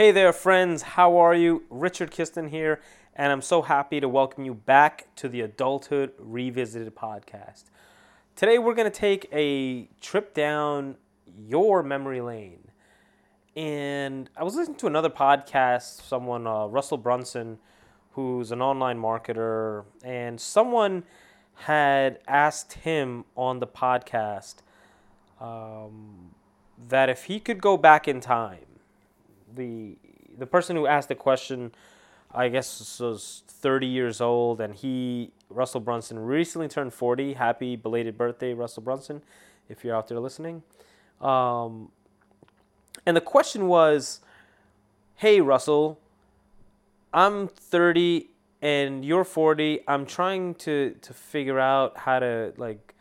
Hey there, friends. How are you? Richard Kiston here, and I'm so happy to welcome you back to the Adulthood Revisited podcast. Today, we're going to take a trip down your memory lane. And I was listening to another podcast, someone, uh, Russell Brunson, who's an online marketer, and someone had asked him on the podcast um, that if he could go back in time, the the person who asked the question, I guess, was 30 years old, and he Russell Brunson recently turned 40. Happy belated birthday, Russell Brunson, if you're out there listening. Um, and the question was, "Hey Russell, I'm 30 and you're 40. I'm trying to to figure out how to like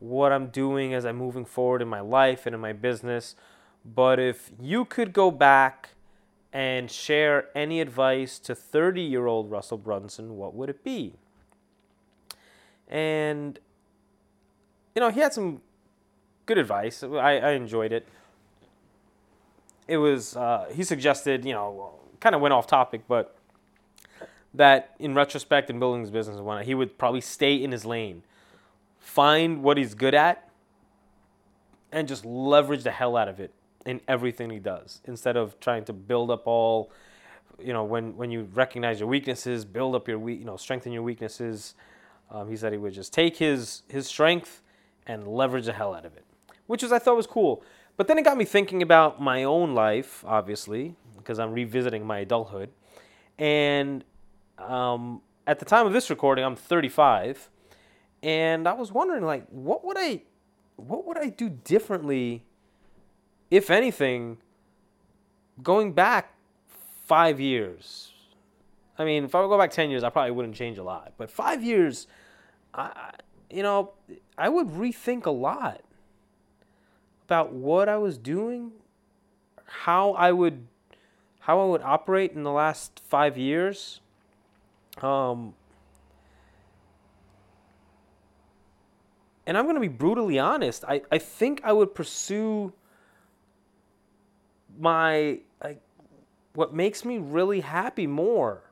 what I'm doing as I'm moving forward in my life and in my business." But if you could go back and share any advice to 30 year old Russell Brunson, what would it be? And, you know, he had some good advice. I, I enjoyed it. It was, uh, he suggested, you know, kind of went off topic, but that in retrospect in building his business and whatnot, he would probably stay in his lane, find what he's good at, and just leverage the hell out of it in everything he does. Instead of trying to build up all you know when when you recognize your weaknesses build up your weak you know strengthen your weaknesses. Um, he said he would just take his his strength and leverage the hell out of it which was i thought was cool. But then it got me thinking about my own life obviously because i'm revisiting my adulthood. And um, at the time of this recording i'm 35 and i was wondering like what would i what would i do differently if anything, going back five years, I mean, if I would go back 10 years, I probably wouldn't change a lot. But five years, I, you know, I would rethink a lot about what I was doing, how I would, how I would operate in the last five years. Um, and I'm going to be brutally honest. I, I think I would pursue my like what makes me really happy more.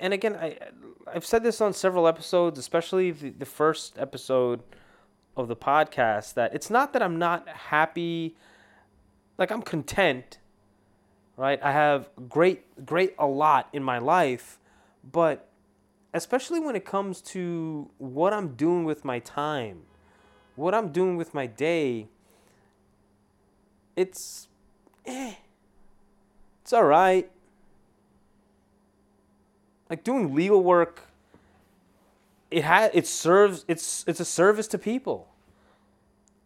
And again, I I've said this on several episodes, especially the, the first episode of the podcast, that it's not that I'm not happy, like I'm content, right? I have great, great a lot in my life, but especially when it comes to what I'm doing with my time, what I'm doing with my day, it's eh. It's all right. Like doing legal work it has it serves it's it's a service to people.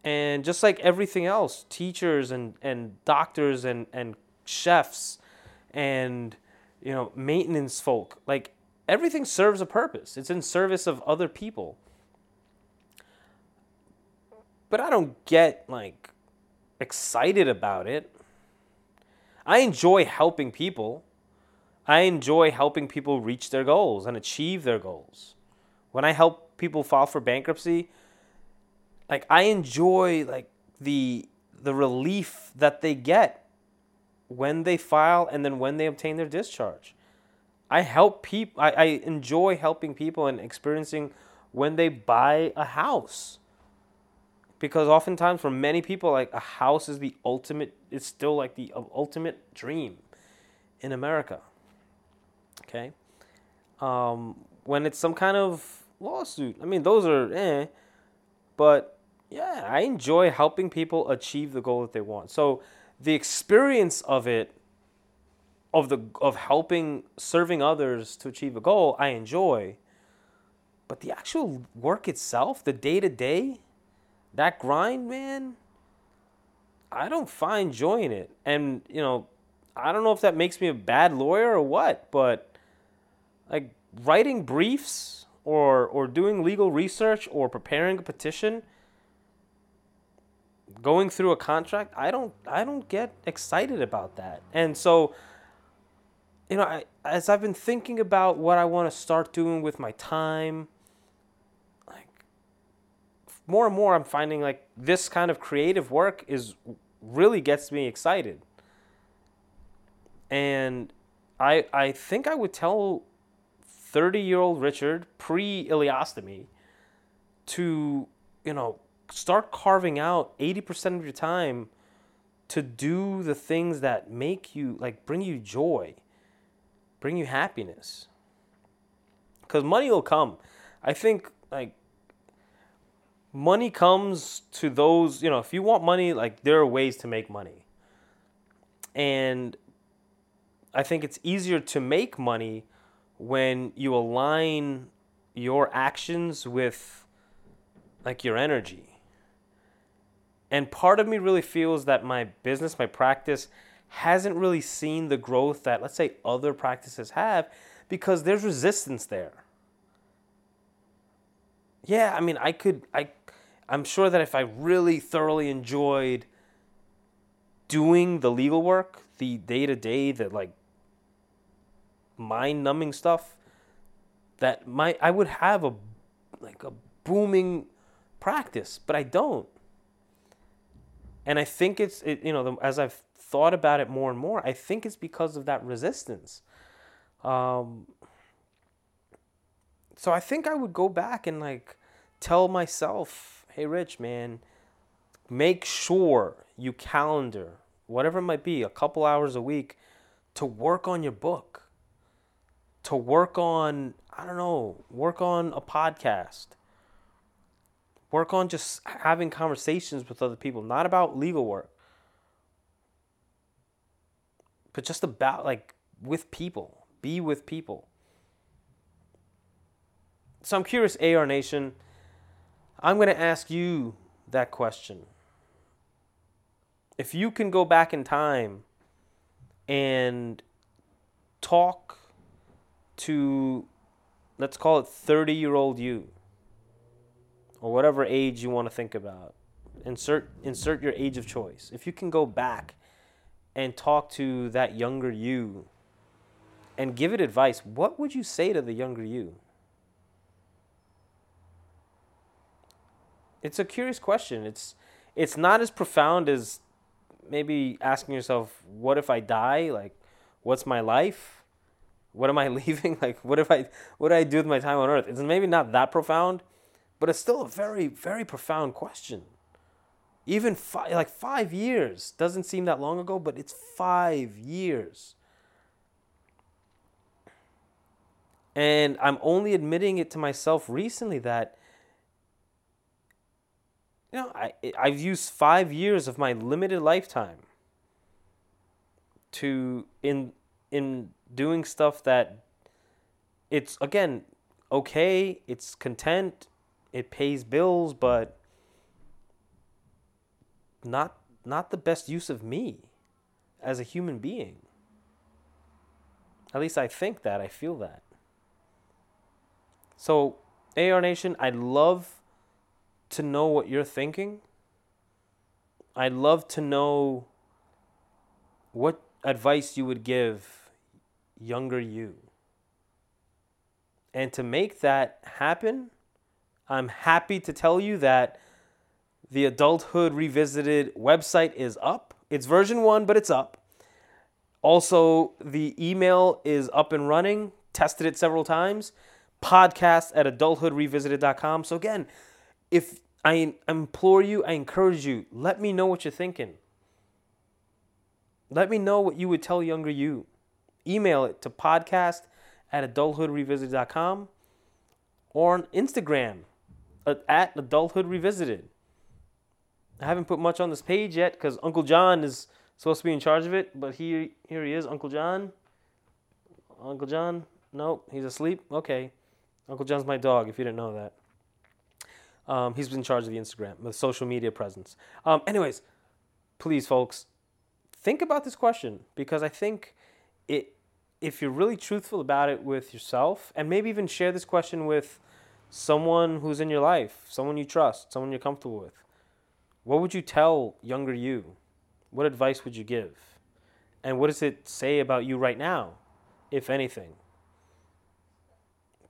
And just like everything else, teachers and and doctors and and chefs and you know, maintenance folk, like everything serves a purpose. It's in service of other people. But I don't get like excited about it. I enjoy helping people. I enjoy helping people reach their goals and achieve their goals. When I help people file for bankruptcy, like I enjoy like the the relief that they get when they file and then when they obtain their discharge. I help people I, I enjoy helping people and experiencing when they buy a house because oftentimes for many people like a house is the ultimate it's still like the ultimate dream in america. Okay? Um, when it's some kind of lawsuit i mean those are eh. But yeah i enjoy helping people achieve the goal that they want. So the experience of it of the of helping serving others to achieve a goal i enjoy. But the actual work itself the day to day that grind, man, I don't find joy in it. And, you know, I don't know if that makes me a bad lawyer or what, but like writing briefs or or doing legal research or preparing a petition, going through a contract, I don't I don't get excited about that. And so you know, I, as I've been thinking about what I want to start doing with my time, more and more I'm finding like this kind of creative work is really gets me excited. And I I think I would tell 30 year old Richard pre ileostomy to, you know, start carving out 80% of your time to do the things that make you, like, bring you joy, bring you happiness. Because money will come. I think, like, money comes to those, you know, if you want money, like, there are ways to make money. And I think it's easier to make money when you align your actions with like your energy. And part of me really feels that my business, my practice hasn't really seen the growth that let's say other practices have because there's resistance there. Yeah, I mean, I could I I'm sure that if I really thoroughly enjoyed doing the legal work, the day to day, the like mind numbing stuff, that my I would have a like a booming practice, but I don't. And I think it's it, you know the, as I've thought about it more and more, I think it's because of that resistance. Um, so I think I would go back and like tell myself, "Hey, Rich, man, make sure you calendar whatever it might be, a couple hours a week, to work on your book, to work on I don't know, work on a podcast." Work on just having conversations with other people, not about legal work, but just about like with people. Be with people. So I'm curious, AR Nation, I'm going to ask you that question. If you can go back in time and talk to, let's call it 30 year old you, or whatever age you want to think about. Insert insert your age of choice. If you can go back and talk to that younger you and give it advice, what would you say to the younger you? It's a curious question. It's it's not as profound as maybe asking yourself, what if I die? Like what's my life? What am I leaving? Like what if I what do I do with my time on earth? It's maybe not that profound but it's still a very, very profound question. Even five, like five years doesn't seem that long ago, but it's five years. And I'm only admitting it to myself recently that, you know, I, I've used five years of my limited lifetime to, in, in doing stuff that it's, again, okay, it's content, it pays bills, but not not the best use of me as a human being. At least I think that, I feel that. So, AR Nation, I'd love to know what you're thinking. I'd love to know what advice you would give younger you. And to make that happen, I'm happy to tell you that the Adulthood Revisited website is up. It's version one, but it's up. Also, the email is up and running. Tested it several times. Podcast at adulthoodrevisited.com. So, again, if I implore you, I encourage you, let me know what you're thinking. Let me know what you would tell younger you. Email it to podcast at adulthoodrevisited.com or on Instagram at adulthoodrevisited. I haven't put much on this page yet because Uncle John is supposed to be in charge of it, but here, here he is, Uncle John. Uncle John? Nope, he's asleep. Okay. Uncle John's my dog, if you didn't know that. Um, he's in charge of the Instagram, the social media presence. Um, anyways, please, folks, think about this question because I think it, if you're really truthful about it with yourself, and maybe even share this question with someone who's in your life, someone you trust, someone you're comfortable with. What would you tell younger you? What advice would you give? And what does it say about you right now, if anything?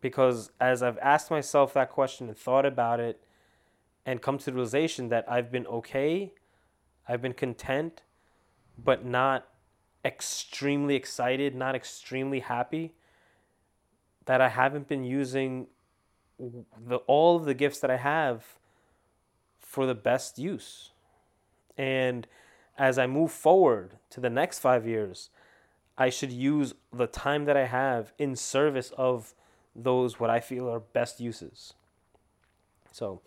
Because as I've asked myself that question and thought about it and come to the realization that I've been okay, I've been content, but not extremely excited, not extremely happy that I haven't been using the all of the gifts that I have for the best use. And as I move forward to the next 5 years, I should use the time that I have in service of those what I feel are best uses. So,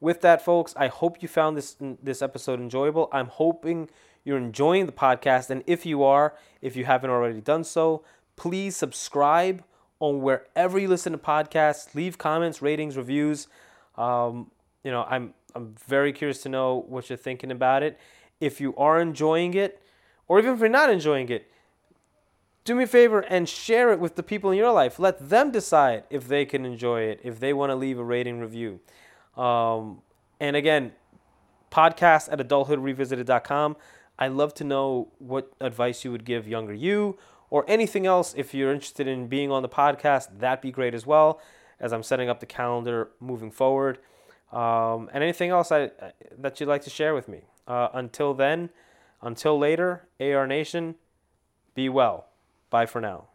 with that, folks, I hope you found this this episode enjoyable. I'm hoping you're enjoying the podcast, and if you are, if you haven't already done so, please subscribe on wherever you listen to podcasts. Leave comments, ratings, reviews. Um, you know, I'm I'm very curious to know what you're thinking about it. If you are enjoying it, or even if you're not enjoying it, do me a favor and share it with the people in your life. Let them decide if they can enjoy it, if they want to leave a rating review. Um, and again, podcast at adulthoodrevisited.com. I'd love to know what advice you would give younger you or anything else. If you're interested in being on the podcast, that'd be great as well, as I'm setting up the calendar moving forward. Um, and anything else I, that you'd like to share with me. Uh, until then, until later, AR Nation, be well. Bye for now.